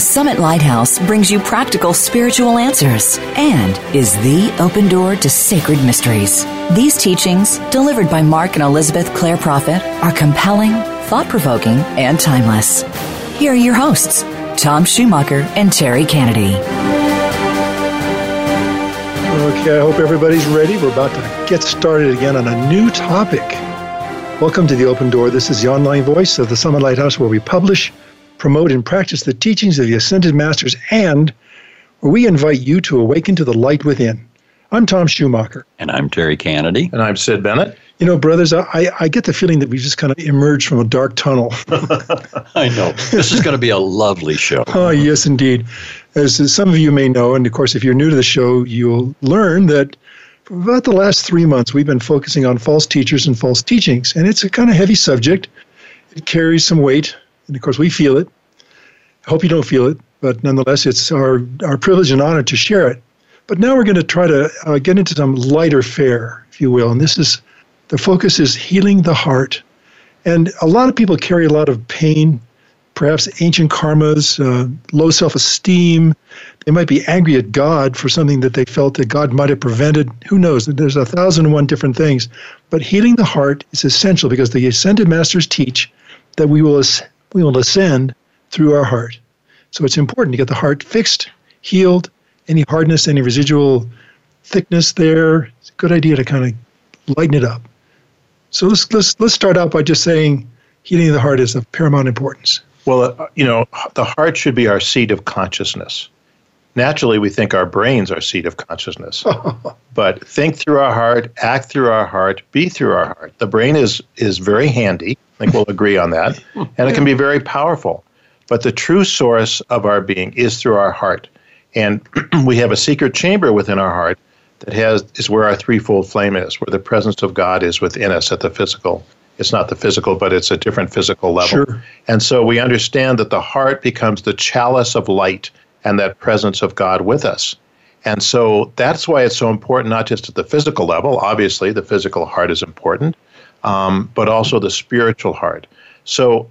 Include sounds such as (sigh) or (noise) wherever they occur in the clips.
Summit Lighthouse brings you practical spiritual answers and is the open door to sacred mysteries. These teachings, delivered by Mark and Elizabeth Clare Prophet, are compelling, thought provoking, and timeless. Here are your hosts, Tom Schumacher and Terry Kennedy. Okay, I hope everybody's ready. We're about to get started again on a new topic. Welcome to the Open Door. This is the online voice of the Summit Lighthouse where we publish, promote, and practice the teachings of the Ascended Masters and where we invite you to awaken to the light within. I'm Tom Schumacher. And I'm Terry Kennedy. And I'm Sid Bennett. You know, brothers, I, I get the feeling that we just kind of emerged from a dark tunnel. (laughs) I know. This is going to be a lovely show. (laughs) oh, yes, indeed. As some of you may know, and of course, if you're new to the show, you'll learn that for about the last three months, we've been focusing on false teachers and false teachings. And it's a kind of heavy subject. It carries some weight. And of course, we feel it. I hope you don't feel it, but nonetheless, it's our, our privilege and honor to share it. But now we're going to try to uh, get into some lighter fare, if you will. And this is the focus is healing the heart. And a lot of people carry a lot of pain, perhaps ancient karmas, uh, low self esteem. They might be angry at God for something that they felt that God might have prevented. Who knows? There's a thousand and one different things. But healing the heart is essential because the ascended masters teach that we will, we will ascend through our heart. So it's important to get the heart fixed, healed, any hardness, any residual thickness there. It's a good idea to kind of lighten it up. So let's let's let's start out by just saying healing the heart is of paramount importance. Well, uh, you know, the heart should be our seat of consciousness. Naturally, we think our brains are seat of consciousness. (laughs) but think through our heart, act through our heart, be through our heart. The brain is is very handy. I think we'll agree on that. And it can be very powerful. But the true source of our being is through our heart. And (clears throat) we have a secret chamber within our heart that has is where our threefold flame is, where the presence of God is within us at the physical. It's not the physical, but it's a different physical level. Sure. And so we understand that the heart becomes the chalice of light and that presence of God with us. And so that's why it's so important, not just at the physical level. Obviously, the physical heart is important, um, but also the spiritual heart. So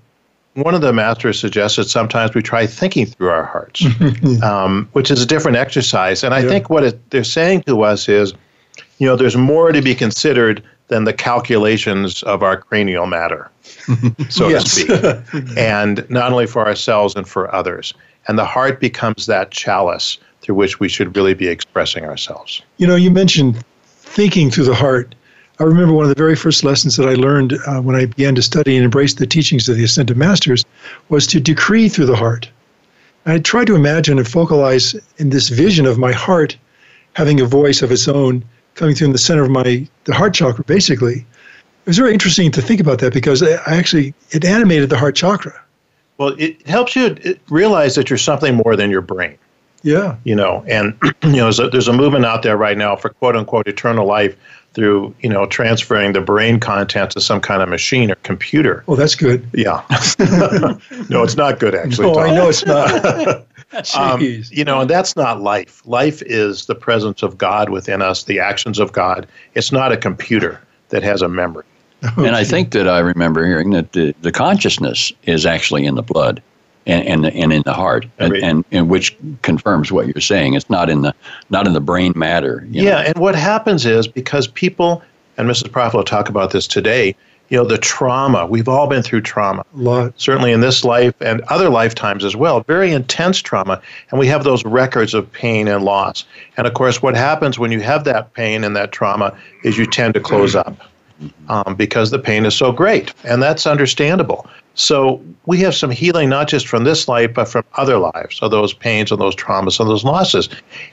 one of the masters suggested sometimes we try thinking through our hearts, (laughs) um, which is a different exercise. And I Yeah. think what it, they're saying to us is, you know, there's more to be considered than the calculations of our cranial matter, (laughs) so to speak, (laughs) and not only for ourselves and for others. And the heart becomes that chalice through which we should really be expressing ourselves. You know, you mentioned thinking through the heart. I remember one of the very first lessons that I learned uh, when I began to study and embrace the teachings of the Ascended Masters was to decree through the heart. I tried to imagine and focalize in this vision of my heart having a voice of its own coming through in the center of my the heart chakra, basically. It was very interesting to think about that because I actually it animated the heart chakra. Well, it helps you realize that you're something more than your brain. Yeah. you know and (clears throat) you know there's a, there's a movement out there right now for quote unquote eternal life through you know transferring the brain content to some kind of machine or computer. Oh, that's good. yeah. (laughs) No it's not good actually Oh, I know it's not. (laughs) Um, you know and that's not life. Life is the presence of god within us the actions of god. It's not a computer that has a memory. (laughs) And I think that I remember hearing that the, the consciousness is actually in the blood and, and, and in the heart, and, and, and which confirms what you're saying. It's not in the not in the brain matter. you yeah know. and what happens is because people and mrs prophet will talk about this today you know the trauma we've all been through trauma lot. certainly in this life and other lifetimes as well, very intense trauma. And we have those records of pain and loss. And of course, what happens when you have that pain and that trauma is you tend to close up um, because the pain is so great. And that's understandable. So we have some healing, not just from this life, but from other lives, of those pains and those traumas and those losses.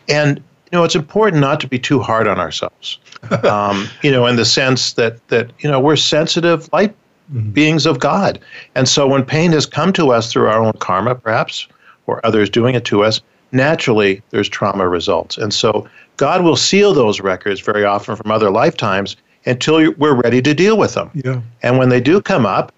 And you know, it's important not to be too hard on ourselves. (laughs) Um, you know, in the sense that that you know we're sensitive light beings of God, and so when pain has come to us through our own karma, perhaps, or others doing it to us, naturally there's trauma results, and so God will seal those records very often from other lifetimes until we're ready to deal with them. Yeah. And when they do come up,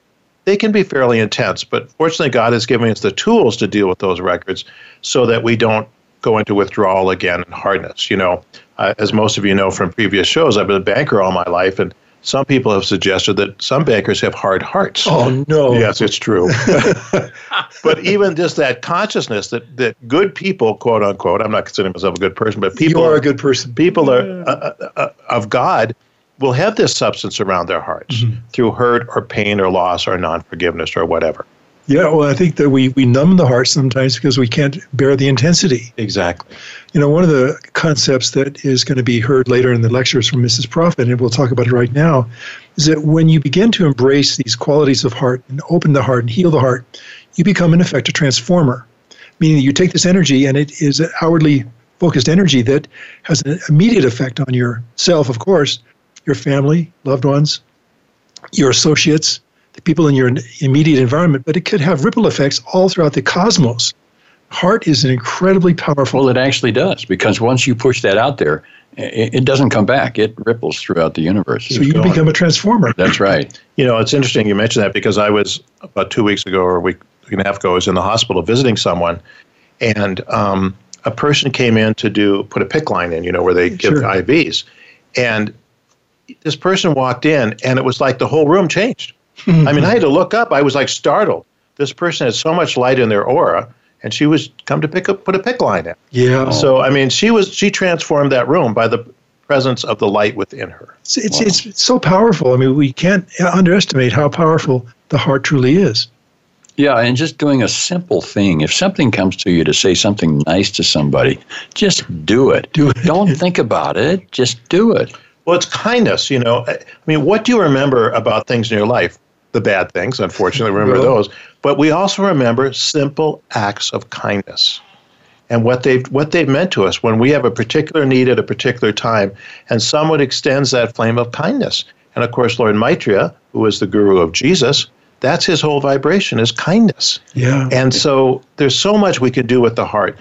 they can be fairly intense. But fortunately, God has given us the tools to deal with those records so that we don't go into withdrawal again and hardness. You know, uh, as most of you know from previous shows, I've been a banker all my life, and some people have suggested that some bankers have hard hearts. Oh no! Yes, it's true. (laughs) but even just that consciousness that that good people, quote unquote, I'm not considering myself a good person, but people you are a good person. People are uh, uh, uh, of God will have this substance around their hearts mm-hmm. through hurt or pain or loss or non-forgiveness or whatever. Yeah, well, I think that we, we numb the heart sometimes because we can't bear the intensity. Exactly. You know, one of the concepts that is going to be heard later in the lectures from Mrs. Prophet, and we'll talk about it right now, is that when you begin to embrace these qualities of heart and open the heart and heal the heart, you become, in effect, a transformer. Meaning that you take this energy and it is an outwardly focused energy that has an immediate effect on yourself, of course, your family, loved ones, your associates, the people in your immediate environment, but it could have ripple effects all throughout the cosmos. Heart is an incredibly powerful. Well, it actually does because once you push that out there, it, it doesn't come back. It ripples throughout the universe. So you going. become a transformer. That's right. You know, it's interesting you mentioned that because I was about two weeks ago or a week, week and a half ago, I was in the hospital visiting someone, and um, a person came in to do put a PICC line in, you know, where they give sure. IVs, and this person walked in, and it was like the whole room changed I mean, I had to look up. I was like startled. This person had so much light in their aura, and she was come to pick up, put a PICC line in. Yeah. So I mean, she was she transformed that room by the presence of the light within her. It's it's, wow. it's so powerful. I mean, we can't underestimate how powerful the heart truly is. Yeah, and just doing a simple thing. If something comes to you to say something nice to somebody, just do it. Do it. Don't think about it. Just do it. Well, it's kindness, you know. I mean, what do you remember about things in your life? the bad things, unfortunately, remember those. But we also remember simple acts of kindness and what they've what they've meant to us when we have a particular need at a particular time, and someone extends that flame of kindness. And of course, Lord Maitreya, who is the guru of Jesus, that's his whole vibration is kindness. Yeah. And so there's so much we could do with the heart.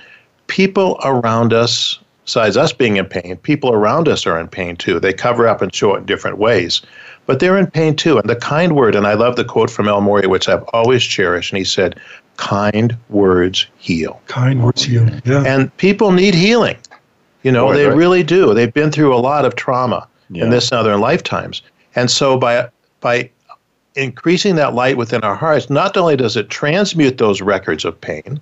People around us, besides us being in pain, people around us are in pain too. They cover up and show it in different ways but they're in pain too. And the kind word, and I love the quote from El Morya, which I've always cherished, and he said, kind words heal. Kind words heal. Yeah. And people need healing. You know, they right. really do. They've been through a lot of trauma yeah. in this and other lifetimes. And so by by increasing that light within our hearts, not only does it transmute those records of pain,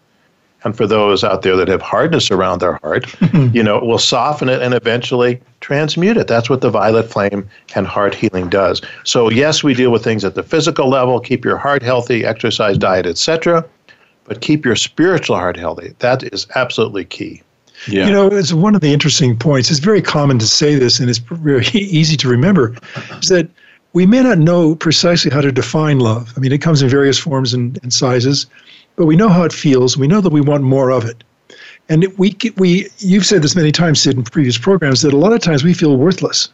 and for those out there that have hardness around their heart, (laughs) you know, will soften it and eventually transmute it. That's what the violet flame and heart healing does. So yes, we deal with things at the physical level, keep your heart healthy, exercise, diet, etc., but keep your spiritual heart healthy. That is absolutely key. Yeah. You know, it's one of the interesting points. It's very common to say this, and it's very (laughs) easy to remember, is that we may not know precisely how to define love. I mean, it comes in various forms and, and sizes but we know how it feels. We know that we want more of it. And we, we, you've said this many times, Sid, in previous programs, that a lot of times we feel worthless.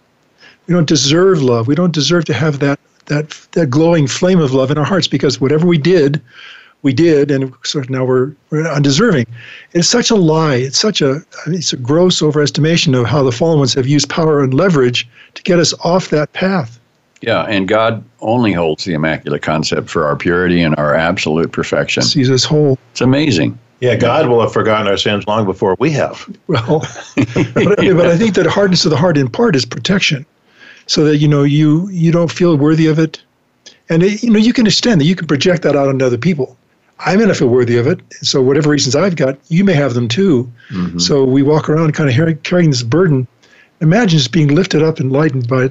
We don't deserve love. We don't deserve to have that, that, that glowing flame of love in our hearts because whatever we did, we did, and of now we're, we're undeserving. It's such a lie. It's such a it's a gross overestimation of how the fallen ones have used power and leverage to get us off that path. Yeah, and God only holds the Immaculate Concept for our purity and our absolute perfection. Sees us whole. It's amazing. Yeah, God will have forgotten our sins long before we have. Well, (laughs) but, but I think that hardness of the heart in part is protection, so that you know you you don't feel worthy of it, and it, you know you can extend that. You can project that out on other people. I may not feel worthy of it, so whatever reasons I've got, you may have them too. Mm-hmm. So we walk around kind of carrying this burden. Imagine just being lifted up and lightened by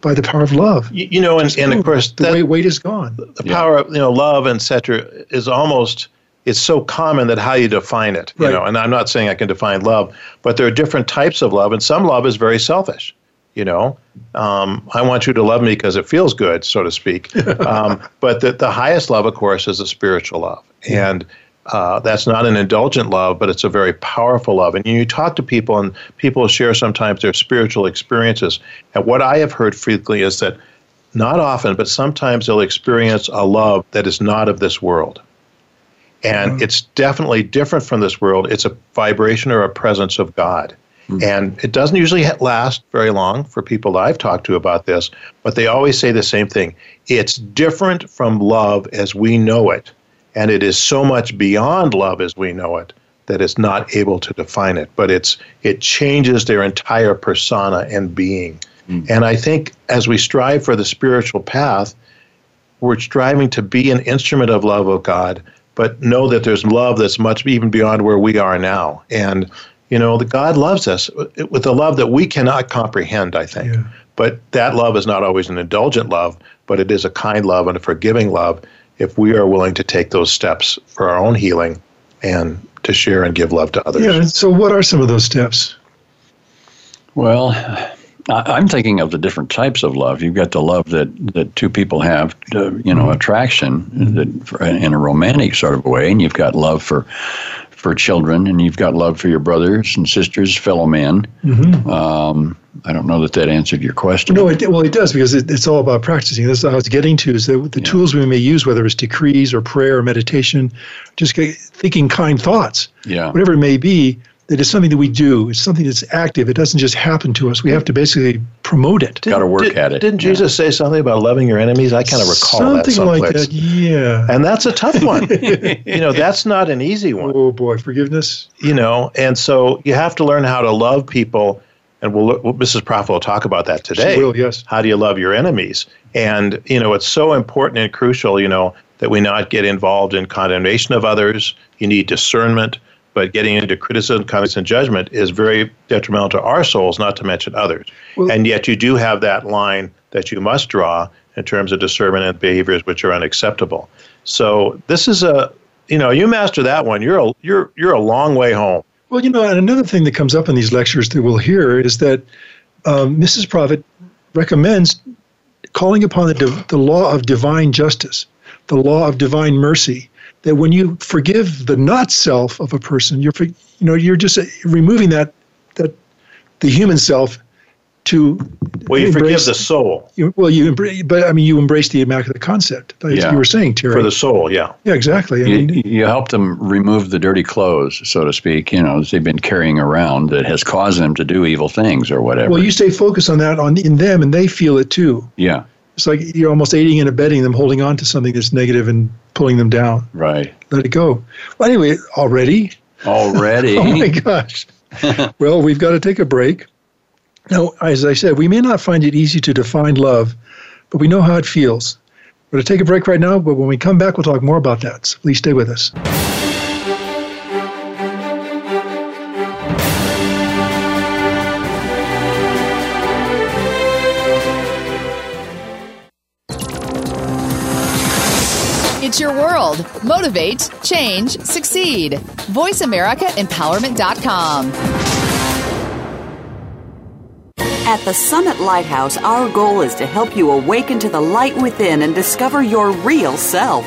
by the power of love. You, you know, and, and of course, the that, weight is gone. The yeah. power of you know love, and etc., is almost it's so common that how you define it. You right. know, and I'm not saying I can define love, but there are different types of love, and some love is very selfish. You know, um, I want you to love me because it feels good, so to speak. (laughs) um, but the, the highest love, of course, is a spiritual love, yeah. Uh, that's not an indulgent love, but it's a very powerful love. And you talk to people, and people share sometimes their spiritual experiences. And what I have heard frequently is that not often, but sometimes they'll experience a love that is not of this world. And mm-hmm. it's definitely different from this world. It's a vibration or a presence of God. Mm-hmm. And it doesn't usually last very long for people that I've talked to about this, but they always say the same thing. It's different from love as we know it and it is so much beyond love as we know it that it's not able to define it, but it's it changes their entire persona and being. Mm. And I think as we strive for the spiritual path, we're striving to be an instrument of love of God, but know that there's love that's much even beyond where we are now. And you know, the God loves us with a love that we cannot comprehend, I think. Yeah. But that love is not always an indulgent love, but it is a kind love and a forgiving love if we are willing to take those steps for our own healing and to share and give love to others. Yeah, so what are some of those steps? Well, I'm thinking of the different types of love. You've got the love that, that two people have, uh, you know, attraction that, in a romantic sort of way, and you've got love for for children, and you've got love for your brothers and sisters, fellow men. Mm-hmm. Um, I don't know that that answered your question. No, it, well, it does because it, it's all about practicing. This is what I was getting to is that the yeah. tools we may use, whether it's decrees or prayer or meditation, just thinking kind thoughts, yeah. whatever it may be, that it's something that we do. It's something that's active. It doesn't just happen to us. We have to basically promote it. Got to work did, at it. Didn't yeah. Jesus say something about loving your enemies? I kind of recall something that someplace. like that. Yeah. And that's a tough one. (laughs) you know, that's not an easy one. Oh boy, forgiveness. You know, and so you have to learn how to love people. And we'll, Mrs. Prophet will talk about that today. She will, yes. How do you love your enemies? And you know, it's so important and crucial. You know, that we not get involved in condemnation of others. You need discernment but getting into criticism, comments, and judgment is very detrimental to our souls, not to mention others. Well, and yet, you do have that line that you must draw in terms of discernment and behaviors which are unacceptable. So this is a, you know, you master that one, you're a, you're you're a long way home. Well, you know, and another thing that comes up in these lectures that we'll hear is that um, Mrs. Prophet recommends calling upon the, the law of divine justice, the law of divine mercy, that when you forgive the not self of a person, you're you know you're just uh, removing that that the human self to well, you embrace, forgive the soul. You, well, you embrace, but I mean, you embrace the immaculate concept. yeah. you were saying, Terry. For the soul, yeah. Yeah, exactly. I you, mean, you help them remove the dirty clothes, so to speak. You know, they've been carrying around that has caused them to do evil things or whatever. Well, you stay focused on that on in them, and they feel it too. Yeah. It's like you're almost aiding and abetting them, holding on to something that's negative and pulling them down. Right. Let it go. Well, anyway, already. Already. (laughs) oh my gosh. (laughs) well, we've got to take a break. Now, as I said, we may not find it easy to define love, but we know how it feels. We're going to take a break right now, but when we come back, we'll talk more about that. So please stay with us. World. Motivate, change, succeed. VoiceAmericaEmpowerment.com. At the Summit Lighthouse, our goal is to help you awaken to the light within and discover your real self.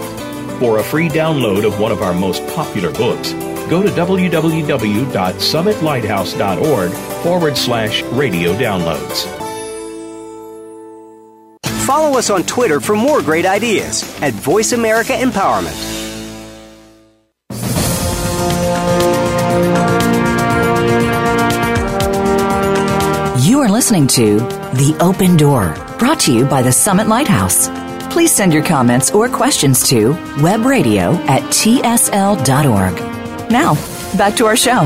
For a free download of one of our most popular books, go to www.summitlighthouse.org forward slash radio downloads. Follow us on Twitter for more great ideas at Voice America Empowerment. You are listening to The Open Door, brought to you by the Summit Lighthouse. Please send your comments or questions to webradio at tsl.org. Now, back to our show.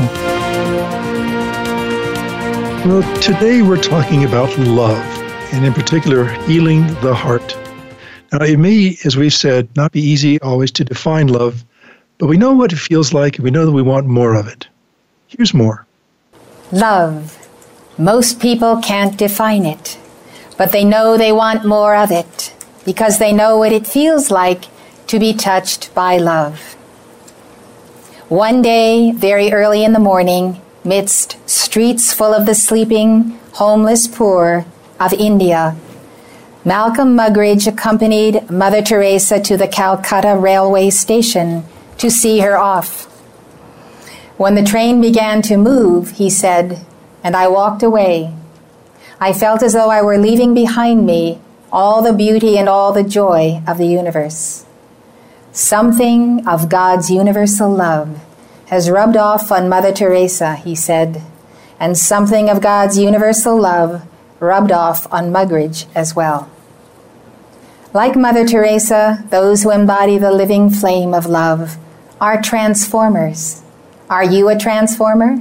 Well, today we're talking about love, and in particular, healing the heart. Now, it may, as we've said, not be easy always to define love, but we know what it feels like and we know that we want more of it. Here's more Love. Most people can't define it, but they know they want more of it because they know what it feels like to be touched by love. One day, very early in the morning, midst streets full of the sleeping, homeless poor of India, Malcolm Muggeridge accompanied Mother Teresa to the Calcutta railway station to see her off. When the train began to move, he said, and I walked away. I felt as though I were leaving behind me all the beauty and all the joy of the universe. Something of God's universal love has rubbed off on Mother Teresa, he said, and something of God's universal love rubbed off on Muggeridge as well. Like Mother Teresa, those who embody the living flame of love are transformers. Are you a transformer?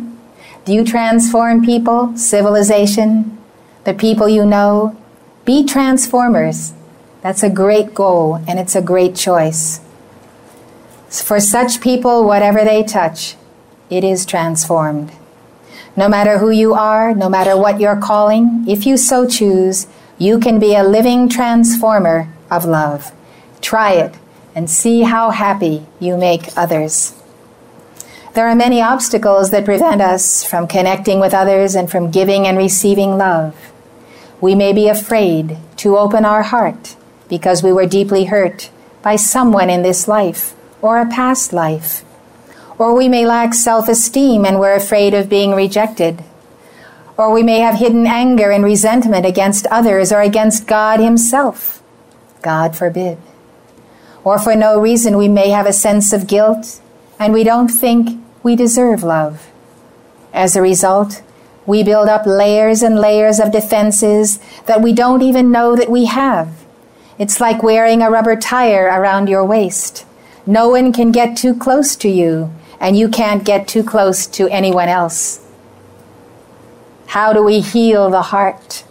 Do you transform people, civilization, the people you know? Be transformers. That's a great goal and it's a great choice. For such people, whatever they touch, it is transformed. No matter who you are, no matter what your calling, if you so choose, you can be a living transformer of love. Try it and see how happy you make others. There are many obstacles that prevent us from connecting with others and from giving and receiving love. We may be afraid to open our heart because we were deeply hurt by someone in this life or a past life. Or we may lack self esteem and we're afraid of being rejected. Or we may have hidden anger and resentment against others or against God Himself. God forbid. Or for no reason we may have a sense of guilt and we don't think we deserve love. As a result, we build up layers and layers of defenses that we don't even know that we have. It's like wearing a rubber tire around your waist. No one can get too close to you, and you can't get too close to anyone else. How do we heal the heart?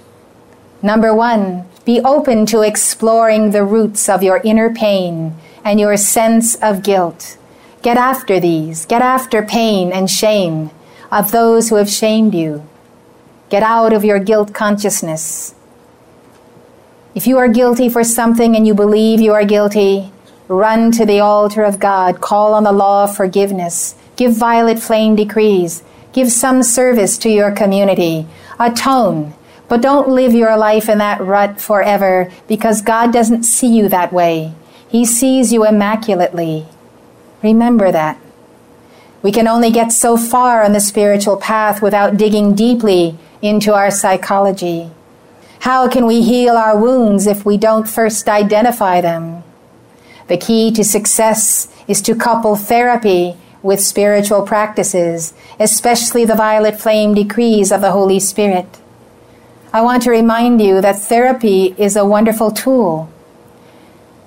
Number one, be open to exploring the roots of your inner pain and your sense of guilt. Get after these. Get after pain and shame of those who have shamed you. Get out of your guilt consciousness. If you are guilty for something and you believe you are guilty, run to the altar of God, call on the law of forgiveness, give violet flame decrees, give some service to your community, atone, but don't live your life in that rut forever because God doesn't see you that way. He sees you immaculately. Remember that. We can only get so far on the spiritual path without digging deeply into our psychology. How can we heal our wounds if we don't first identify them? The key to success is to couple therapy with spiritual practices, especially the violet flame decrees of the Holy Spirit. I want to remind you that therapy is a wonderful tool,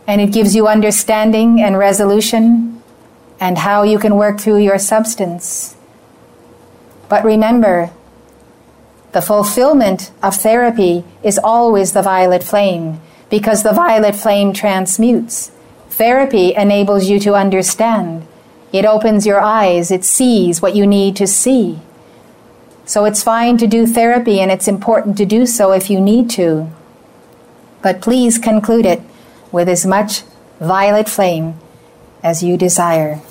and it gives you understanding and resolution and how you can work through your substance. But remember, the fulfillment of therapy is always the violet flame because the violet flame transmutes. Therapy enables you to understand. It opens your eyes, it sees what you need to see. So it's fine to do therapy and it's important to do so if you need to. But please conclude it with as much violet flame as you desire.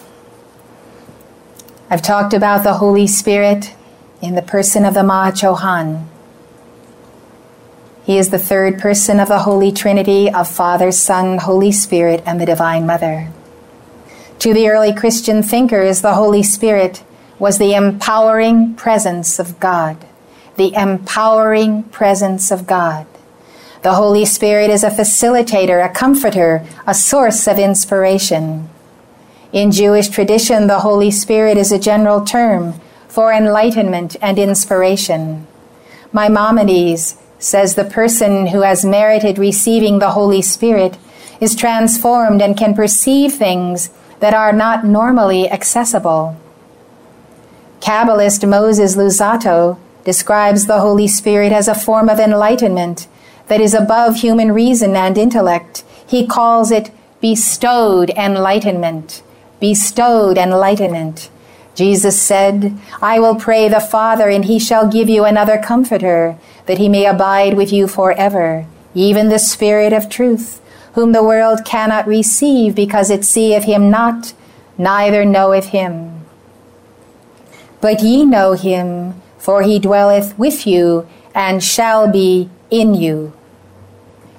I've talked about the Holy Spirit in the person of the Chohan. He is the third person of the Holy Trinity of Father, Son, Holy Spirit, and the Divine Mother. To the early Christian thinkers, the Holy Spirit was the empowering presence of God. The empowering presence of God. The Holy Spirit is a facilitator, a comforter, a source of inspiration. In Jewish tradition, the Holy Spirit is a general term for enlightenment and inspiration. Maimonides says the person who has merited receiving the Holy Spirit is transformed and can perceive things that are not normally accessible. Kabbalist Moses Luzzatto describes the Holy Spirit as a form of enlightenment that is above human reason and intellect. He calls it bestowed enlightenment. Bestowed enlightenment. Jesus said, I will pray the Father, and he shall give you another comforter, that he may abide with you forever, even the Spirit of truth whom the world cannot receive because it seeth him not, neither knoweth him. But ye know him, for he dwelleth with you and shall be in you.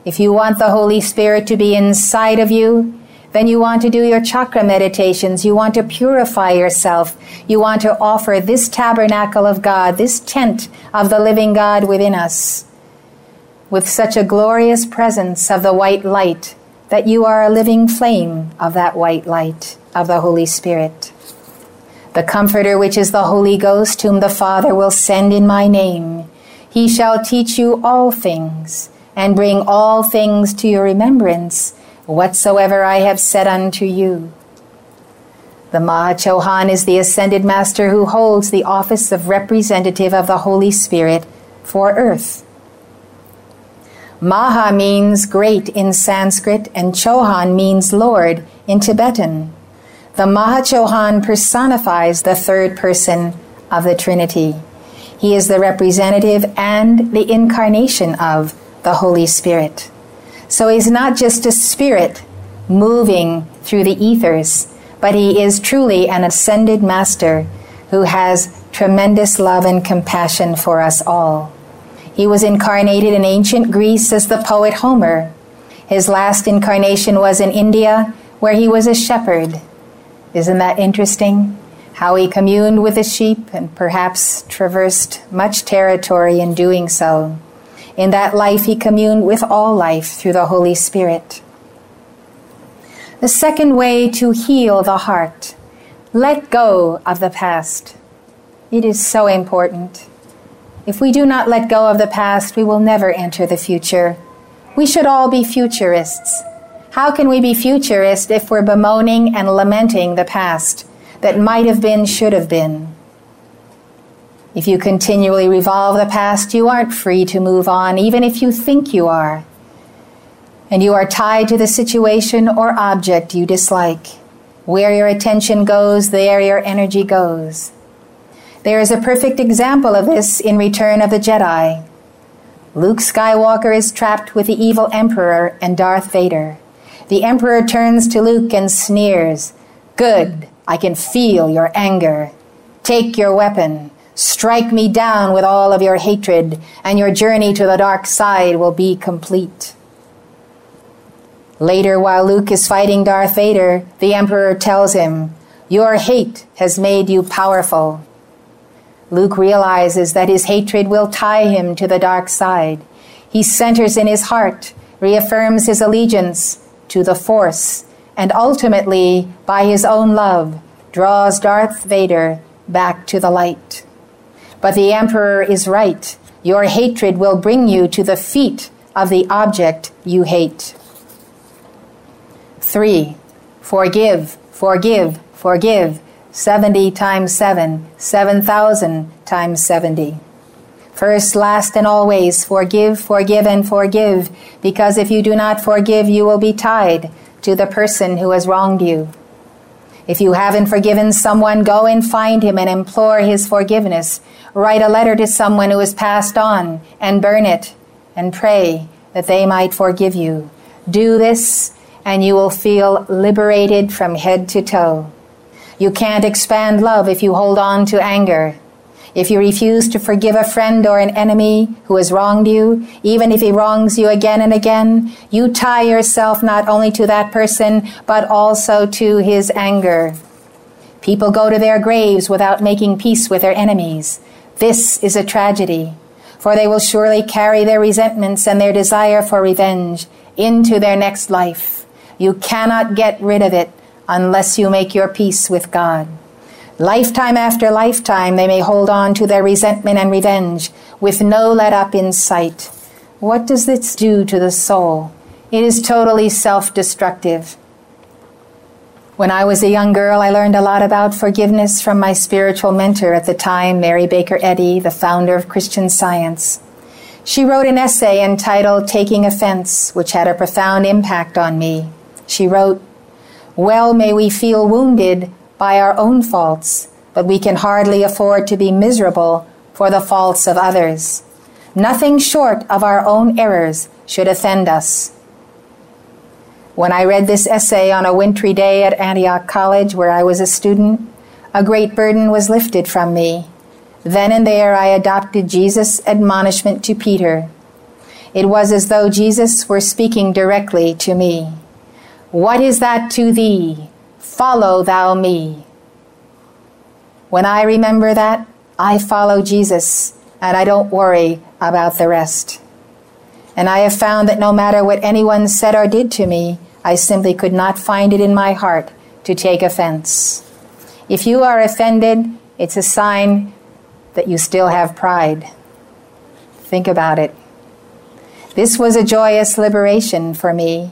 If you want the Holy Spirit to be inside of you, then you want to do your chakra meditations. You want to purify yourself. You want to offer this tabernacle of God, this tent of the living God within us with such a glorious presence of the white light that you are a living flame of that white light of the Holy Spirit. The Comforter, which is the Holy Ghost, whom the Father will send in my name, he shall teach you all things, and bring all things to your remembrance, whatsoever I have said unto you. The Mahachohan is the ascended master who holds the office of representative of the Holy Spirit for earth. Maha means great in Sanskrit, and Chohan means Lord in Tibetan. The Mahachohan personifies the third person of the Trinity. He is the representative and the incarnation of the Holy Spirit. So he's not just a spirit moving through the ethers, but he is truly an ascended master who has tremendous love and compassion for us all. He was incarnated in ancient Greece as the poet Homer. His last incarnation was in India, where he was a shepherd. Isn't that interesting? How he communed with the sheep and perhaps traversed much territory in doing so. In that life, he communed with all life through the Holy Spirit. The second way to heal the heart let go of the past. It is so important. If we do not let go of the past, we will never enter the future. We should all be futurists. How can we be futurists if we're bemoaning and lamenting the past that might have been, should have been? If you continually revolve the past, you aren't free to move on, even if you think you are. And you are tied to the situation or object you dislike. Where your attention goes, there your energy goes. There is a perfect example of this in Return of the Jedi. Luke Skywalker is trapped with the evil Emperor and Darth Vader. The Emperor turns to Luke and sneers, Good, I can feel your anger. Take your weapon. Strike me down with all of your hatred, and your journey to the dark side will be complete. Later, while Luke is fighting Darth Vader, the Emperor tells him, Your hate has made you powerful. Luke realizes that his hatred will tie him to the dark side. He centers in his heart, reaffirms his allegiance to the Force, and ultimately, by his own love, draws Darth Vader back to the light. But the Emperor is right. Your hatred will bring you to the feet of the object you hate. 3. Forgive, forgive, forgive 70 times 7, 7,000 times 70. First, last, and always, forgive, forgive, and forgive, because if you do not forgive, you will be tied to the person who has wronged you. If you haven't forgiven someone, go and find him and implore his forgiveness. Write a letter to someone who has passed on and burn it and pray that they might forgive you. Do this and you will feel liberated from head to toe. You can't expand love if you hold on to anger. If you refuse to forgive a friend or an enemy who has wronged you, even if he wrongs you again and again, you tie yourself not only to that person, but also to his anger. People go to their graves without making peace with their enemies. This is a tragedy, for they will surely carry their resentments and their desire for revenge into their next life. You cannot get rid of it unless you make your peace with God. Lifetime after lifetime, they may hold on to their resentment and revenge with no let up in sight. What does this do to the soul? It is totally self destructive. When I was a young girl, I learned a lot about forgiveness from my spiritual mentor at the time, Mary Baker Eddy, the founder of Christian Science. She wrote an essay entitled Taking Offense, which had a profound impact on me. She wrote, Well may we feel wounded by our own faults, but we can hardly afford to be miserable for the faults of others. Nothing short of our own errors should offend us. When I read this essay on a wintry day at Antioch College, where I was a student, a great burden was lifted from me. Then and there I adopted Jesus' admonishment to Peter. It was as though Jesus were speaking directly to me. What is that to thee? Follow thou me. When I remember that, I follow Jesus and I don't worry about the rest. And I have found that no matter what anyone said or did to me, I simply could not find it in my heart to take offense. If you are offended, it's a sign that you still have pride. Think about it. This was a joyous liberation for me.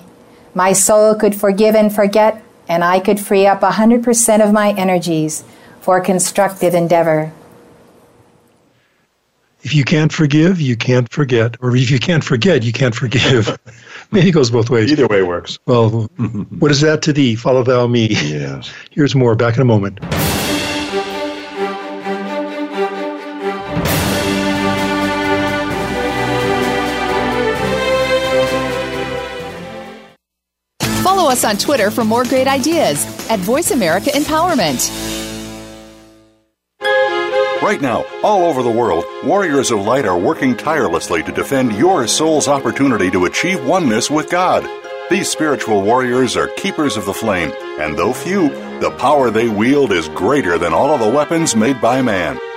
My soul could forgive and forget, and I could free up 100% of my energies for constructive endeavor. If you can't forgive, you can't forget. Or if you can't forget, you can't forgive. (laughs) Maybe it goes both ways. Either way works. Well, mm-hmm. what is that to thee? Follow thou me. Yes. (laughs) Here's more. Back in a moment. Us on Twitter for more great ideas at Voice America Empowerment. Right now, all over the world, warriors of light are working tirelessly to defend your soul's opportunity to achieve oneness with God. These spiritual warriors are keepers of the flame, and though few, the power they wield is greater than all of the weapons made by man.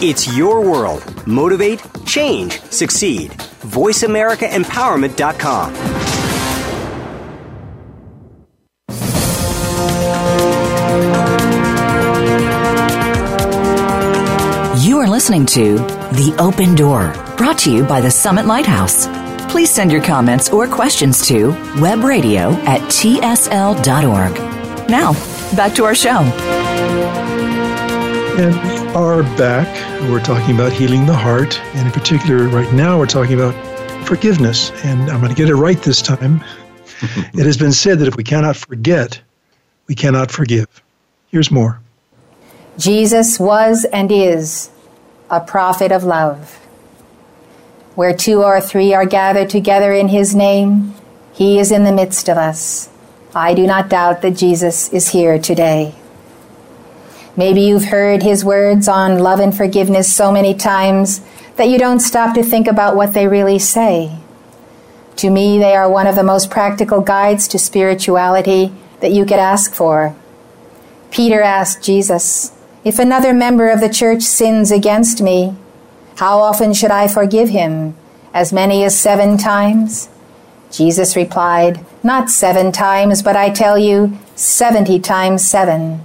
It's your world. Motivate, change, succeed. VoiceAmericaEmpowerment.com. You are listening to The Open Door, brought to you by the Summit Lighthouse. Please send your comments or questions to webradio at tsl.org. Now, back to our show. And are back. We're talking about healing the heart, and in particular, right now, we're talking about forgiveness. And I'm going to get it right this time. (laughs) it has been said that if we cannot forget, we cannot forgive. Here's more Jesus was and is a prophet of love. Where two or three are gathered together in his name, he is in the midst of us. I do not doubt that Jesus is here today. Maybe you've heard his words on love and forgiveness so many times that you don't stop to think about what they really say. To me, they are one of the most practical guides to spirituality that you could ask for. Peter asked Jesus, If another member of the church sins against me, how often should I forgive him? As many as seven times? Jesus replied, Not seven times, but I tell you, seventy times seven.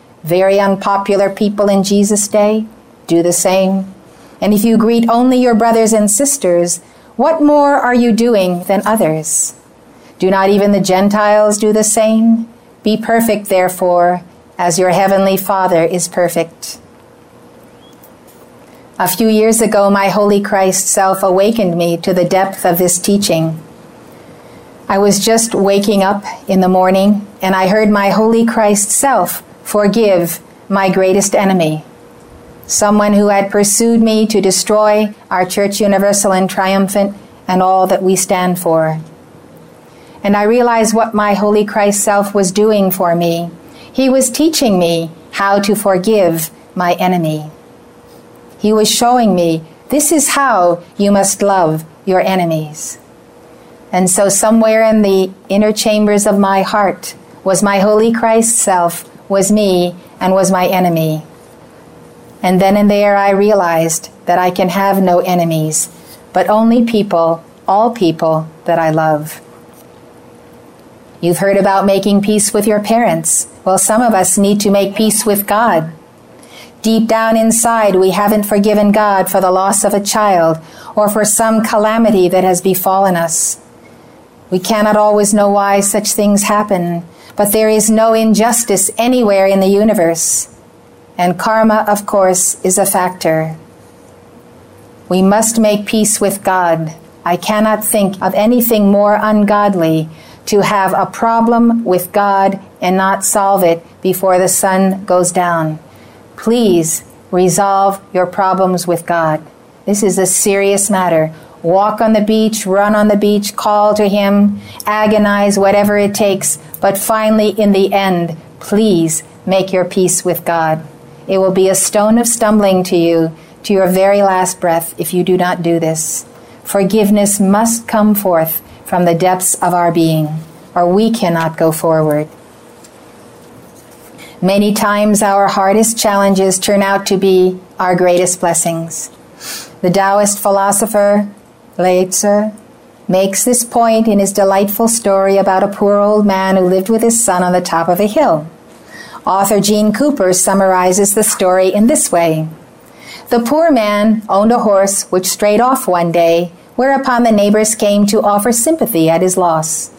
Very unpopular people in Jesus' day do the same. And if you greet only your brothers and sisters, what more are you doing than others? Do not even the Gentiles do the same? Be perfect, therefore, as your heavenly Father is perfect. A few years ago, my Holy Christ self awakened me to the depth of this teaching. I was just waking up in the morning, and I heard my Holy Christ self forgive my greatest enemy, someone who had pursued me to destroy our Church Universal and Triumphant and all that we stand for. And I realized what my Holy Christ self was doing for me. He was teaching me how to forgive my enemy. He was showing me this is how you must love your enemies. And so, somewhere in the inner chambers of my heart was my Holy Christ self was me and was my enemy. And then and there I realized that I can have no enemies, but only people, all people that I love. You've heard about making peace with your parents. Well, some of us need to make peace with God. Deep down inside, we haven't forgiven God for the loss of a child or for some calamity that has befallen us. We cannot always know why such things happen, but there is no injustice anywhere in the universe. And karma, of course, is a factor. We must make peace with God. I cannot think of anything more ungodly to have a problem with God and not solve it before the sun goes down. Please resolve your problems with God. This is a serious matter. Walk on the beach, run on the beach, call to Him, agonize, whatever it takes. But finally, in the end, please make your peace with God. It will be a stone of stumbling to you to your very last breath if you do not do this. Forgiveness must come forth from the depths of our being, or we cannot go forward. Many times, our hardest challenges turn out to be our greatest blessings. The Taoist philosopher Lao makes this point in his delightful story about a poor old man who lived with his son on the top of a hill. Author Gene Cooper summarizes the story in this way The poor man owned a horse which strayed off one day, whereupon the neighbors came to offer sympathy at his loss.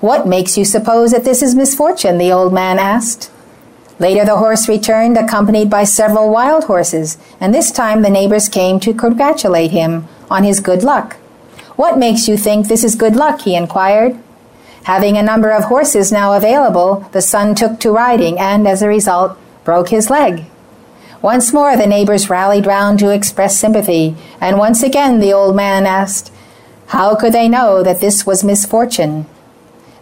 What makes you suppose that this is misfortune? the old man asked. Later, the horse returned, accompanied by several wild horses, and this time the neighbors came to congratulate him on his good luck. What makes you think this is good luck? he inquired. Having a number of horses now available, the son took to riding and, as a result, broke his leg. Once more the neighbors rallied round to express sympathy, and once again the old man asked, How could they know that this was misfortune?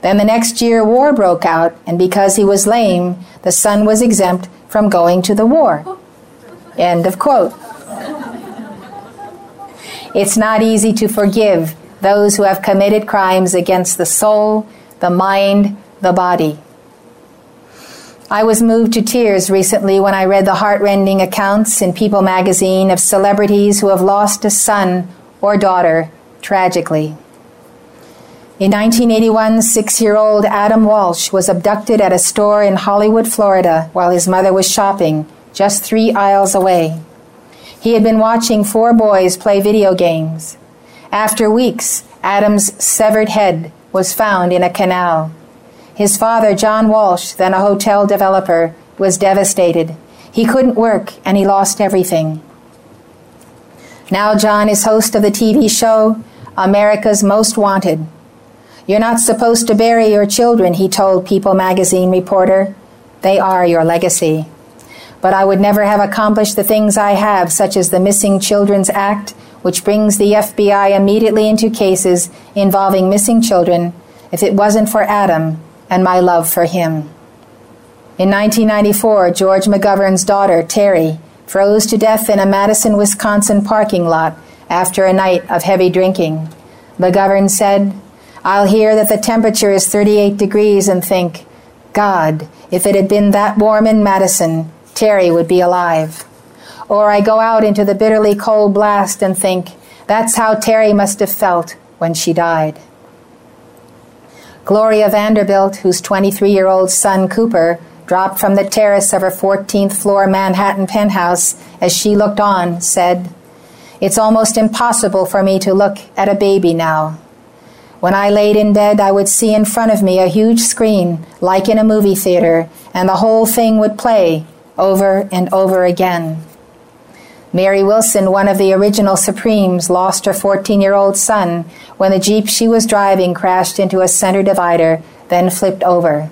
Then the next year war broke out, and because he was lame, the son was exempt from going to the war. End of quote. It's not easy to forgive those who have committed crimes against the soul, the mind, the body. I was moved to tears recently when I read the heartrending accounts in People magazine of celebrities who have lost a son or daughter tragically. In 1981, six year old Adam Walsh was abducted at a store in Hollywood, Florida, while his mother was shopping just three aisles away. He had been watching four boys play video games. After weeks, Adam's severed head was found in a canal. His father, John Walsh, then a hotel developer, was devastated. He couldn't work and he lost everything. Now, John is host of the TV show America's Most Wanted. You're not supposed to bury your children, he told People magazine reporter. They are your legacy. But I would never have accomplished the things I have, such as the Missing Children's Act, which brings the FBI immediately into cases involving missing children, if it wasn't for Adam and my love for him. In 1994, George McGovern's daughter, Terry, froze to death in a Madison, Wisconsin parking lot after a night of heavy drinking. McGovern said, I'll hear that the temperature is 38 degrees and think, God, if it had been that warm in Madison, Terry would be alive. Or I go out into the bitterly cold blast and think, that's how Terry must have felt when she died. Gloria Vanderbilt, whose 23 year old son Cooper dropped from the terrace of her 14th floor Manhattan penthouse as she looked on, said, It's almost impossible for me to look at a baby now. When I laid in bed, I would see in front of me a huge screen, like in a movie theater, and the whole thing would play over and over again. Mary Wilson, one of the original Supremes, lost her 14 year old son when the Jeep she was driving crashed into a center divider, then flipped over.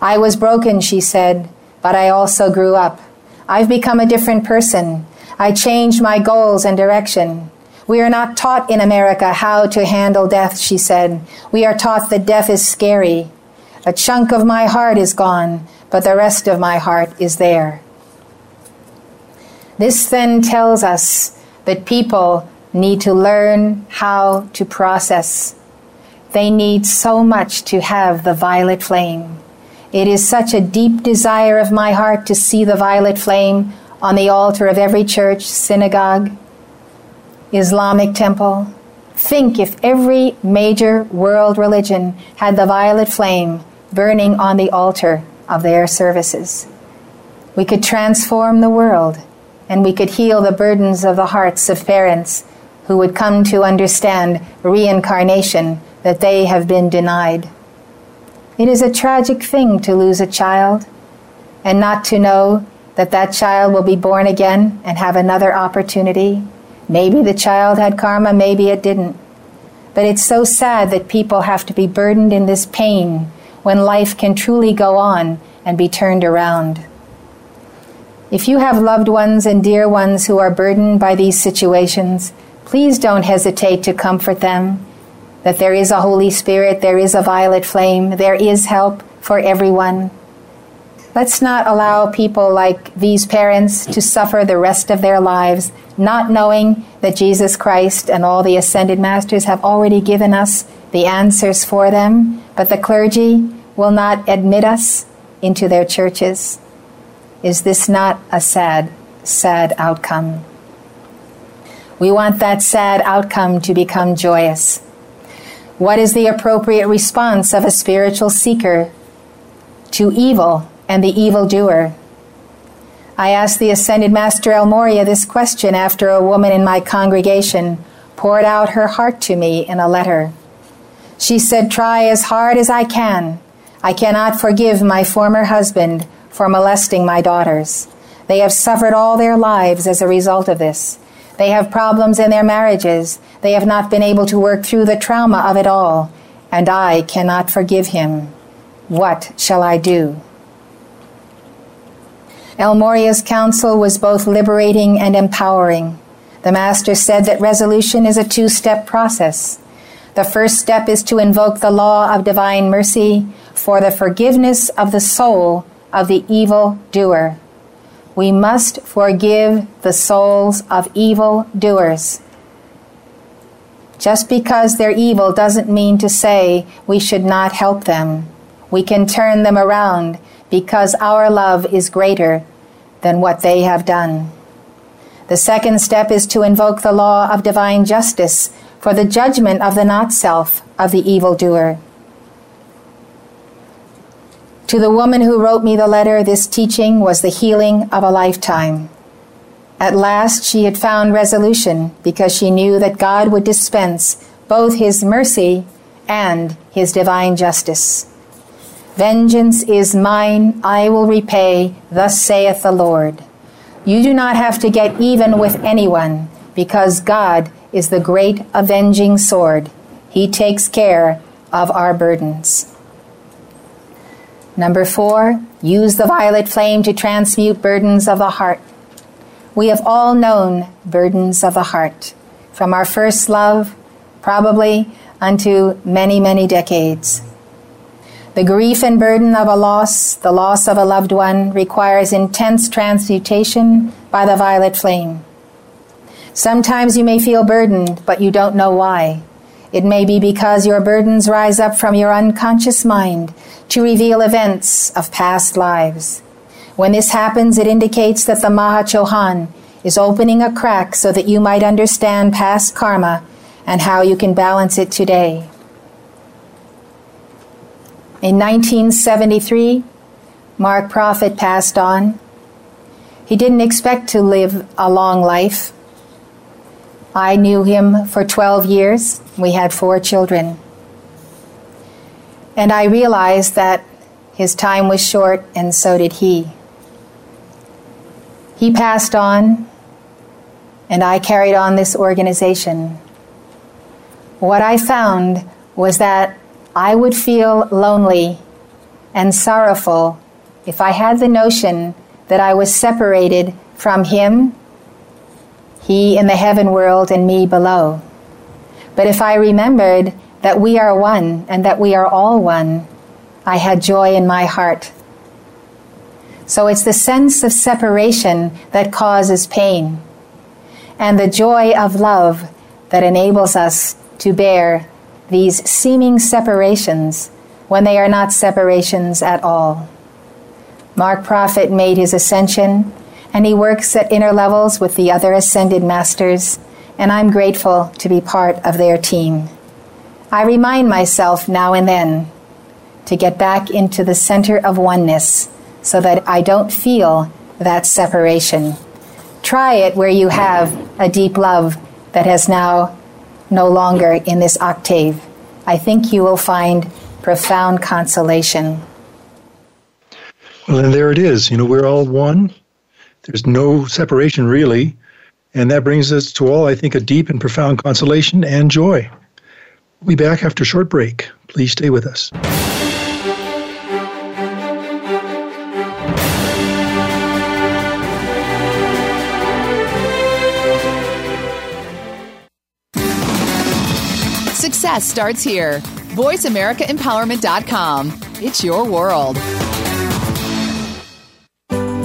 I was broken, she said, but I also grew up. I've become a different person. I changed my goals and direction. We are not taught in America how to handle death, she said. We are taught that death is scary. A chunk of my heart is gone, but the rest of my heart is there. This then tells us that people need to learn how to process. They need so much to have the violet flame. It is such a deep desire of my heart to see the violet flame on the altar of every church, synagogue, Islamic temple. Think if every major world religion had the violet flame burning on the altar of their services. We could transform the world and we could heal the burdens of the hearts of parents who would come to understand reincarnation that they have been denied. It is a tragic thing to lose a child and not to know that that child will be born again and have another opportunity. Maybe the child had karma, maybe it didn't. But it's so sad that people have to be burdened in this pain when life can truly go on and be turned around. If you have loved ones and dear ones who are burdened by these situations, please don't hesitate to comfort them that there is a Holy Spirit, there is a violet flame, there is help for everyone. Let's not allow people like these parents to suffer the rest of their lives, not knowing that Jesus Christ and all the ascended masters have already given us the answers for them, but the clergy will not admit us into their churches. Is this not a sad, sad outcome? We want that sad outcome to become joyous. What is the appropriate response of a spiritual seeker to evil and the evildoer? I asked the Ascended Master El Morya this question after a woman in my congregation poured out her heart to me in a letter. She said, Try as hard as I can. I cannot forgive my former husband for molesting my daughters. They have suffered all their lives as a result of this. They have problems in their marriages. They have not been able to work through the trauma of it all. And I cannot forgive him. What shall I do? El Morya's counsel was both liberating and empowering. The Master said that resolution is a two step process. The first step is to invoke the law of divine mercy for the forgiveness of the soul of the evil doer. We must forgive the souls of evil doers. Just because they're evil doesn't mean to say we should not help them. we can turn them around because our love is greater than what they have done. The second step is to invoke the law of divine justice for the judgment of the not self of the evildoer. To the woman who wrote me the letter, this teaching was the healing of a lifetime. At last she had found resolution because she knew that God would dispense both His mercy and His divine justice. Vengeance is mine, I will repay, thus saith the Lord. You do not have to get even with anyone because God is the great avenging sword. He takes care of our burdens. Number four, use the violet flame to transmute burdens of the heart. We have all known burdens of the heart, from our first love, probably, unto many, many decades. The grief and burden of a loss, the loss of a loved one, requires intense transmutation by the violet flame. Sometimes you may feel burdened, but you don't know why. It may be because your burdens rise up from your unconscious mind to reveal events of past lives. When this happens, it indicates that the Mahachohan is opening a crack so that you might understand past karma and how you can balance it today. In 1973, Mark Prophet passed on. He didn't expect to live a long life. I knew him for 12 years. We had four children. And I realized that his time was short, and so did he. He passed on, and I carried on this organization. What I found was that I would feel lonely and sorrowful if I had the notion that I was separated from him, he in the heaven world, and me below. But if I remembered that we are one and that we are all one, I had joy in my heart so it's the sense of separation that causes pain, and the joy of love that enables us to bear these seeming separations when they are not separations at all. Mark Prophet made his ascension, and he works at inner levels with the other ascended masters, and I'm grateful to be part of their team. I remind myself now and then to get back into the center of oneness so that I don't feel that separation. Try it where you have a deep love that has now no longer in this octave. I think you will find profound consolation. Well, and there it is. You know, we're all one. There's no separation really. And that brings us to all, I think, a deep and profound consolation and joy. We'll be back after a short break. Please stay with us. Success starts here. VoiceAmericaEmpowerment.com. It's your world.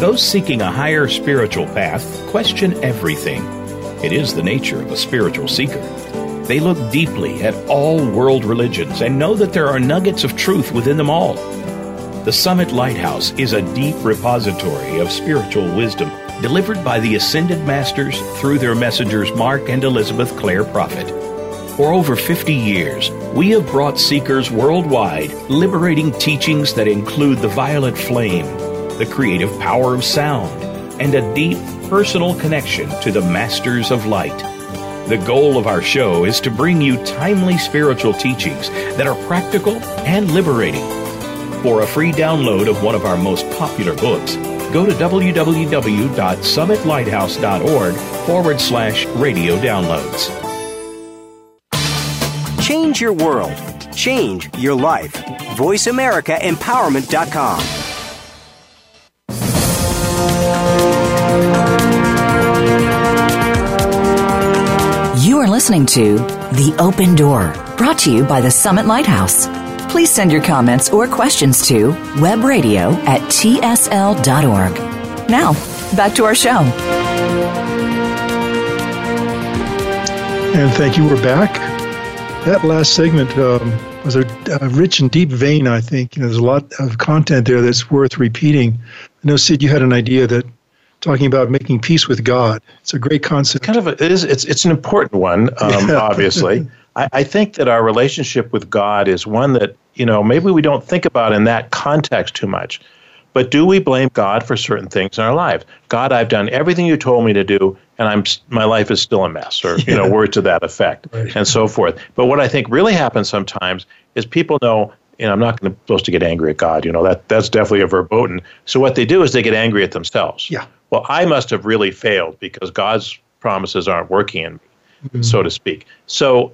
Those seeking a higher spiritual path question everything. It is the nature of a spiritual seeker. They look deeply at all world religions and know that there are nuggets of truth within them all. The Summit Lighthouse is a deep repository of spiritual wisdom delivered by the Ascended Masters through their messengers Mark and Elizabeth Clare Prophet. For over 50 years, we have brought seekers worldwide liberating teachings that include the violet flame, the creative power of sound, and a deep personal connection to the Masters of Light. The goal of our show is to bring you timely spiritual teachings that are practical and liberating. For a free download of one of our most popular books, go to www.summitlighthouse.org forward slash radio downloads. Change your world. Change your life. VoiceAmericaEmpowerment.com. You are listening to The Open Door, brought to you by the Summit Lighthouse. Please send your comments or questions to webradio at tsl.org. Now, back to our show. And thank you. We're back that last segment um, was a, a, rich and deep vein. I think you know there's a lot of content there that's worth repeating. I know Sid, you had an idea that talking about making peace with God. It's a great concept. Kind of a, it is. It's it's an important one, um, (laughs) yeah. obviously. I, I think that our relationship with God is one that you know maybe we don't think about in that context too much. But do we blame God for certain things in our life? God, I've done everything you told me to do, and I'm my life is still a mess, or you know, words to that effect, right. and so forth. But what I think really happens sometimes is people know, you know, I'm not going to supposed to get angry at God. You know, that that's definitely a verboten. So what they do is they get angry at themselves. Yeah. Well, I must have really failed because God's promises aren't working in me, mm-hmm. so to speak. So,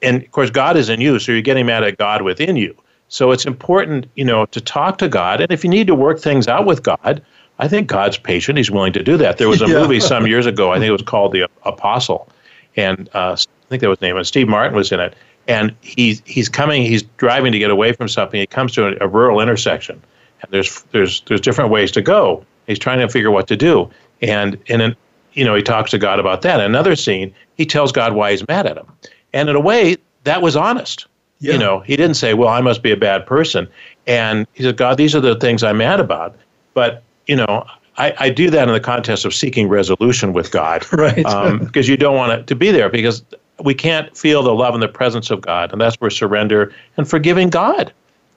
and of course, God is in you, so you're getting mad at God within you. So it's important, you know, to talk to God. And if you need to work things out with God, I think God's patient. He's willing to do that. There was a (laughs) yeah. movie some years ago. I think it was called The Apostle, and uh, I think that was the name. And Steve Martin was in it. And he's he's coming. He's driving to get away from something. He comes to a, a rural intersection, and there's there's there's different ways to go. He's trying to figure what to do, and and then you know he talks to God about that. In another scene, he tells God why he's mad at him, and in a way that was honest yeah. You know, he didn't say, "Well, I must be a bad person," and he said, "God, these are the things I'm mad about." But you know, I, I do that in the context of seeking resolution with God, (laughs) right? Because um, you don't want it to be there because we can't feel the love and the presence of God, and that's where surrender and forgiving God,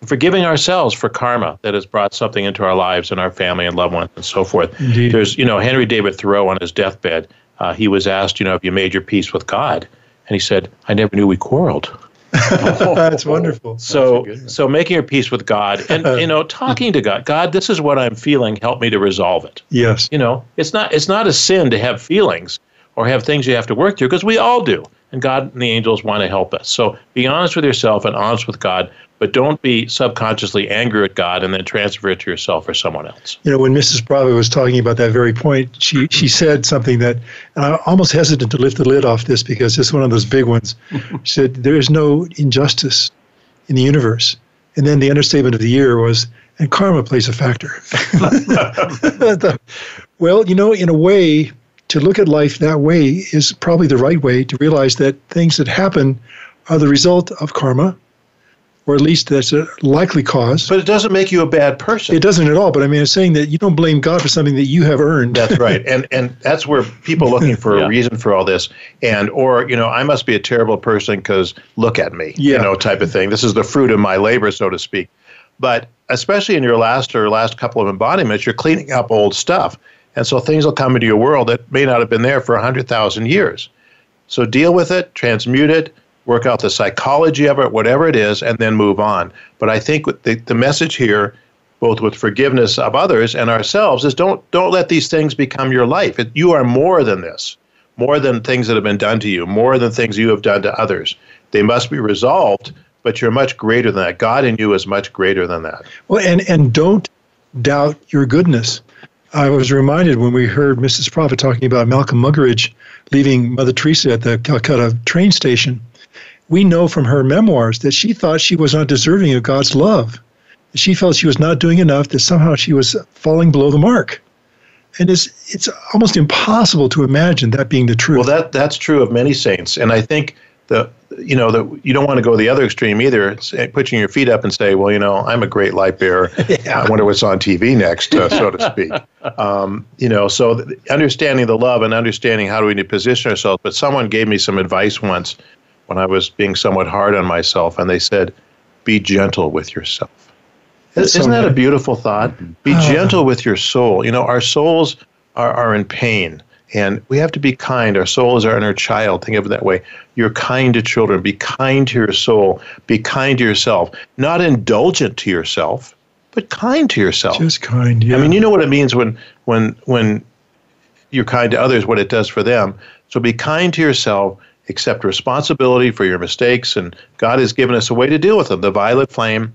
forgiving ourselves for karma that has brought something into our lives and our family and loved ones and so forth. Indeed. There's, you know, Henry David Thoreau on his deathbed, uh, he was asked, you know, if you made your peace with God, and he said, "I never knew we quarreled." (laughs) That's wonderful. So, That's so making your peace with God, and you know, talking to God. God, this is what I'm feeling. Help me to resolve it. Yes. You know, it's not it's not a sin to have feelings or have things you have to work through because we all do, and God and the angels want to help us. So, be honest with yourself and honest with God but don't be subconsciously angry at God and then transfer it to yourself or someone else. You know, when Mrs. Bravo was talking about that very point, she, she said something that, and I'm almost hesitant to lift the lid off this because it's one of those big ones. (laughs) she said, There is no injustice in the universe. And then the understatement of the year was, and karma plays a factor. (laughs) (laughs) well, you know, in a way, to look at life that way is probably the right way to realize that things that happen are the result of karma or at least that's a likely cause. But it doesn't make you a bad person. It doesn't at all. But I mean, it's saying that you don't blame God for something that you have earned. That's right, (laughs) and and that's where people looking for yeah. a reason for all this, and or you know, I must be a terrible person because look at me, yeah. you know, type of thing. This is the fruit of my labor, so to speak. But especially in your last or last couple of embodiments, you're cleaning up old stuff, and so things will come into your world that may not have been there for a hundred thousand years. So deal with it, transmute it, work out the psychology of it, whatever it is, and then move on. But I think the, the message here, both with forgiveness of others and ourselves, is don't don't let these things become your life. It, you are more than this, more than things that have been done to you, more than things you have done to others. They must be resolved, but you're much greater than that. God in you is much greater than that. Well, and and don't doubt your goodness. I was reminded when we heard Mrs. Prophet talking about Malcolm Muggeridge leaving Mother Teresa at the Calcutta train station we know from her memoirs that she thought she was not deserving of God's love. She felt she was not doing enough, that somehow she was falling below the mark. And it's, it's almost impossible to imagine that being the truth. Well, that, that's true of many saints. And I think the, you know, the, you don't want to go the other extreme either. It's putting your feet up and say, well, you know, I'm a great light bearer. (laughs) yeah. I wonder what's on TV next, uh, so to speak. (laughs) Um, you know, so understanding the love and understanding how do we need to position ourselves. But someone gave me some advice once when I was being somewhat hard on myself, and they said, "Be gentle with yourself." That's Isn't so that a beautiful thought? Be oh. gentle with your soul. You know, our souls are, are in pain, and we have to be kind. Our soul is our inner child. Think of it that way. You're kind to children. Be kind to your soul. Be kind to yourself. Not indulgent to yourself, but kind to yourself. Just kind. Yeah. I mean, you know what it means when when when you're kind to others. What it does for them. So be kind to yourself accept responsibility for your mistakes, and God has given us a way to deal with them. The violet flame,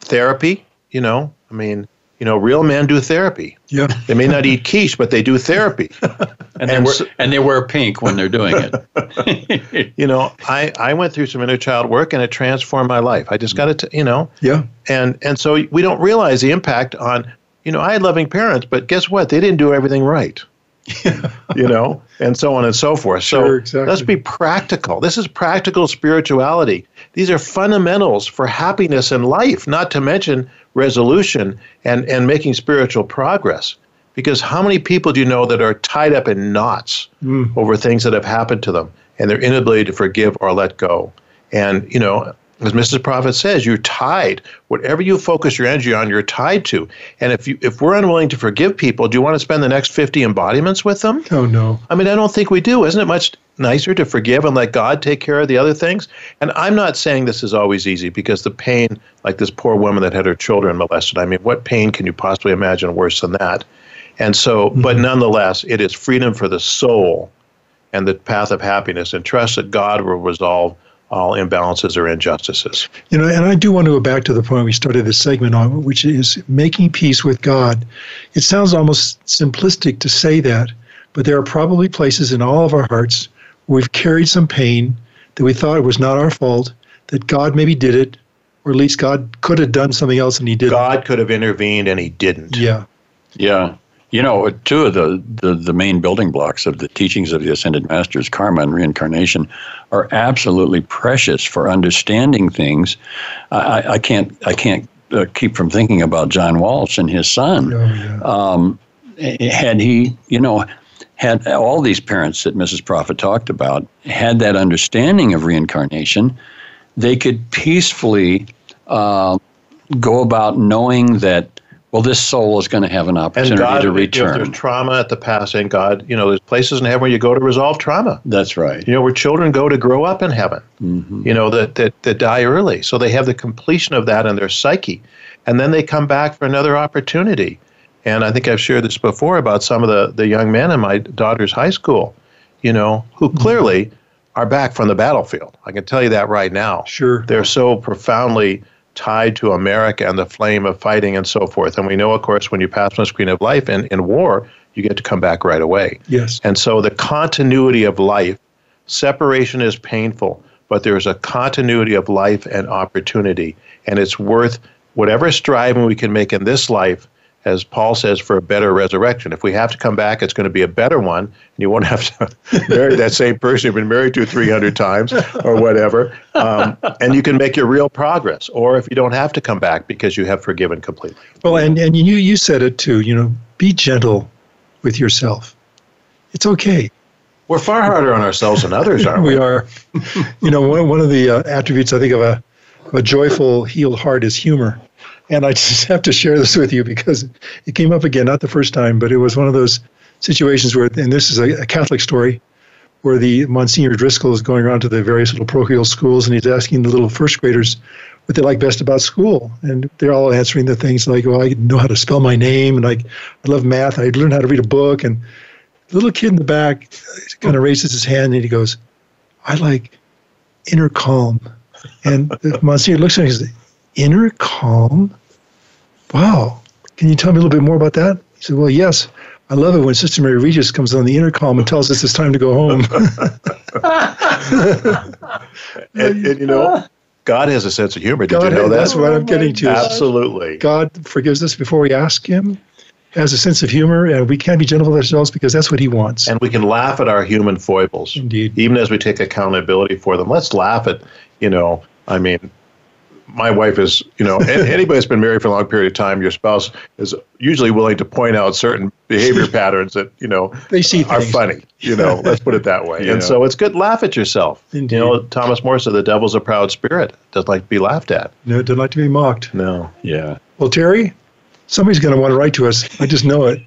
therapy, you know, I mean, you know, real men do therapy. Yeah. They may not eat quiche, but they do therapy. (laughs) and, and, they and they wear pink when they're doing it. (laughs) you know, I, I went through some inner child work and it transformed my life. I just got to, you know. Yeah. And and so we don't realize the impact on, you know, I had loving parents, but guess what? They didn't do everything right. (laughs) you know, and so on and so forth. Sure, so exactly. let's be practical. This is practical spirituality. these are fundamentals for happiness in life, not to mention resolution and, and making spiritual progress. Because how many people do you know that are tied up in knots mm. over things that have happened to them and their inability to forgive or let go? And, you know, as Mrs. Prophet says, you're tied. Whatever you focus your energy on, you're tied to. And if you if we're unwilling to forgive people, do you want to spend the next 50 embodiments with them? Oh no. I mean, I don't think we do. Isn't it much nicer to forgive and let God take care of the other things? And I'm not saying this is always easy because the pain, like this poor woman that had her children molested, I mean, what pain can you possibly imagine worse than that? And so, mm-hmm. but nonetheless, it is freedom for the soul and the path of happiness and trust that God will resolve all imbalances or injustices. You know, and I do want to go back to the point we started this segment on, which is making peace with God. It sounds almost simplistic to say that, but there are probably places in all of our hearts where we've carried some pain that we thought it was not our fault, that God maybe did it, or at least God could have done something else and he didn't. God could have intervened and he didn't. Yeah. Yeah. You know, two of the, the, the, main building blocks of the teachings of the Ascended Masters, karma and reincarnation, are absolutely precious for understanding things. I, I can't I can't uh, keep from thinking about John Walsh and his son. Oh, yeah. um, had he, you know, had all these parents that Mrs. Prophet talked about had that understanding of reincarnation, they could peacefully uh, go about knowing that well, this soul is going to have an opportunity God, to return. If there's trauma at the passing, God, you know, there's places in heaven where you go to resolve trauma. That's right. You know, where children go to grow up in heaven, mm-hmm. you know, that, that, that die early. So they have the completion of that in their psyche. And then they come back for another opportunity. And I think I've shared this before about some of the, the young men in my daughter's high school, you know, who mm-hmm. clearly are back from the battlefield. I can tell you that right now. Sure. They're so profoundly tied to America and the flame of fighting and so forth. And we know, of course, when you pass on the screen of life in, in war, you get to come back right away. Yes. And so the continuity of life, separation is painful, but there's a continuity of life and opportunity. And it's worth whatever striving we can make in this life as Paul says, for a better resurrection. If we have to come back, it's going to be a better one, and you won't have to (laughs) marry that same person you've been married to 300 times or whatever. Um, and you can make your real progress. Or if you don't have to come back because you have forgiven completely. Well, and, and you, you said it too, you know, be gentle with yourself. It's okay. We're far harder on ourselves than others, aren't we? (laughs) we are. you know, one, one of the uh, attributes I think of a, of a joyful, healed heart is humor. And I (laughs) just have to share this with you because it came up again, not the first time, but it was one of those situations where, and this is a, a Catholic story, where the Monsignor Driscoll is going around to the various little parochial schools and he's asking the little first graders what they like best about school. And they're all answering the things like, well, I know how to spell my name and I, I love math. I learned how to read a book. And the little kid in the back kind of raises his hand and he goes, I like inner calm. And (laughs) Monsignor looks at him and says, inner calm? Wow. Can you tell me a little bit more about that? He said, Well, yes. I love it when Sister Mary Regis comes on the intercom and tells us it's time to go home. (laughs) and, and, you know, God has a sense of humor. Did God, you know that? That's what I'm getting to. Absolutely. God forgives us before we ask Him, has a sense of humor, and we can be gentle with ourselves because that's what He wants. And we can laugh at our human foibles. Indeed. Even as we take accountability for them. Let's laugh at, you know, I mean, my wife is, you know, (laughs) anybody that's been married for a long period of time, your spouse is usually willing to point out certain behavior (laughs) patterns that, you know, they see are things. funny. You know, let's put it that way. and so it's good. Laugh at yourself. Indeed. You know, Thomas More said the devil's a proud spirit. Doesn't like to be laughed at. No, doesn't like to be mocked. No. Yeah. Well, Terry, somebody's going to want to write to us. I just know it.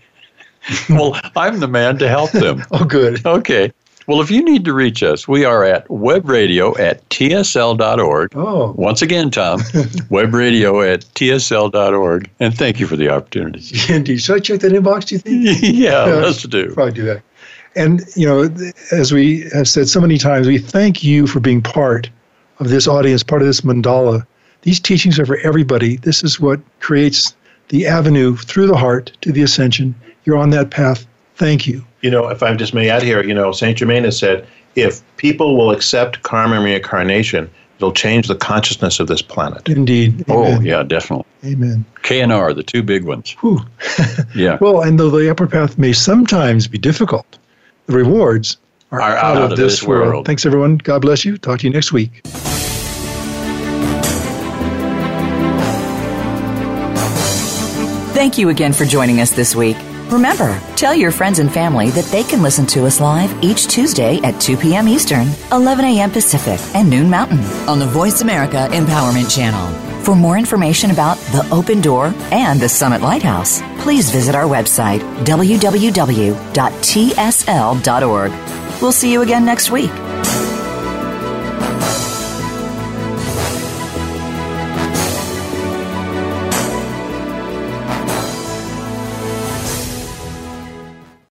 (laughs) well, I'm the man to help them. oh, good. Okay. Well, if you need to reach us, we are at webradio at tsl.org. Oh. Once again, Tom, (laughs) webradio at tsl.org. And thank you for the opportunity. (laughs) Indeed. Should I check that inbox, do you think? (laughs) yeah, yeah, let's do. Probably do that. And, you know, as we have said so many times, we thank you for being part of this audience, part of this mandala. These teachings are for everybody. This is what creates the avenue through the heart to the ascension. You're on that path. Thank you. You know, if I just may add here, you know, Saint Germain has said if people will accept karma reincarnation, it'll change the consciousness of this planet. Indeed. Oh, Amen. Oh, yeah, definitely. Amen. K and R, the two big ones. (laughs) yeah. Well, and though the upper path may sometimes be difficult, the rewards are, are out, out, of, of this, this world. world. Thanks, everyone. God bless you. Talk to you next week. Thank you again for joining us this week. Remember, tell your friends and family that they can listen to us live each Tuesday at 2 p.m. Eastern, 11 a.m. Pacific, and noon Mountain on the Voice America Empowerment Channel. For more information about the Open Door and the Summit Lighthouse, please visit our website, www.tsl.org. We'll see you again next week.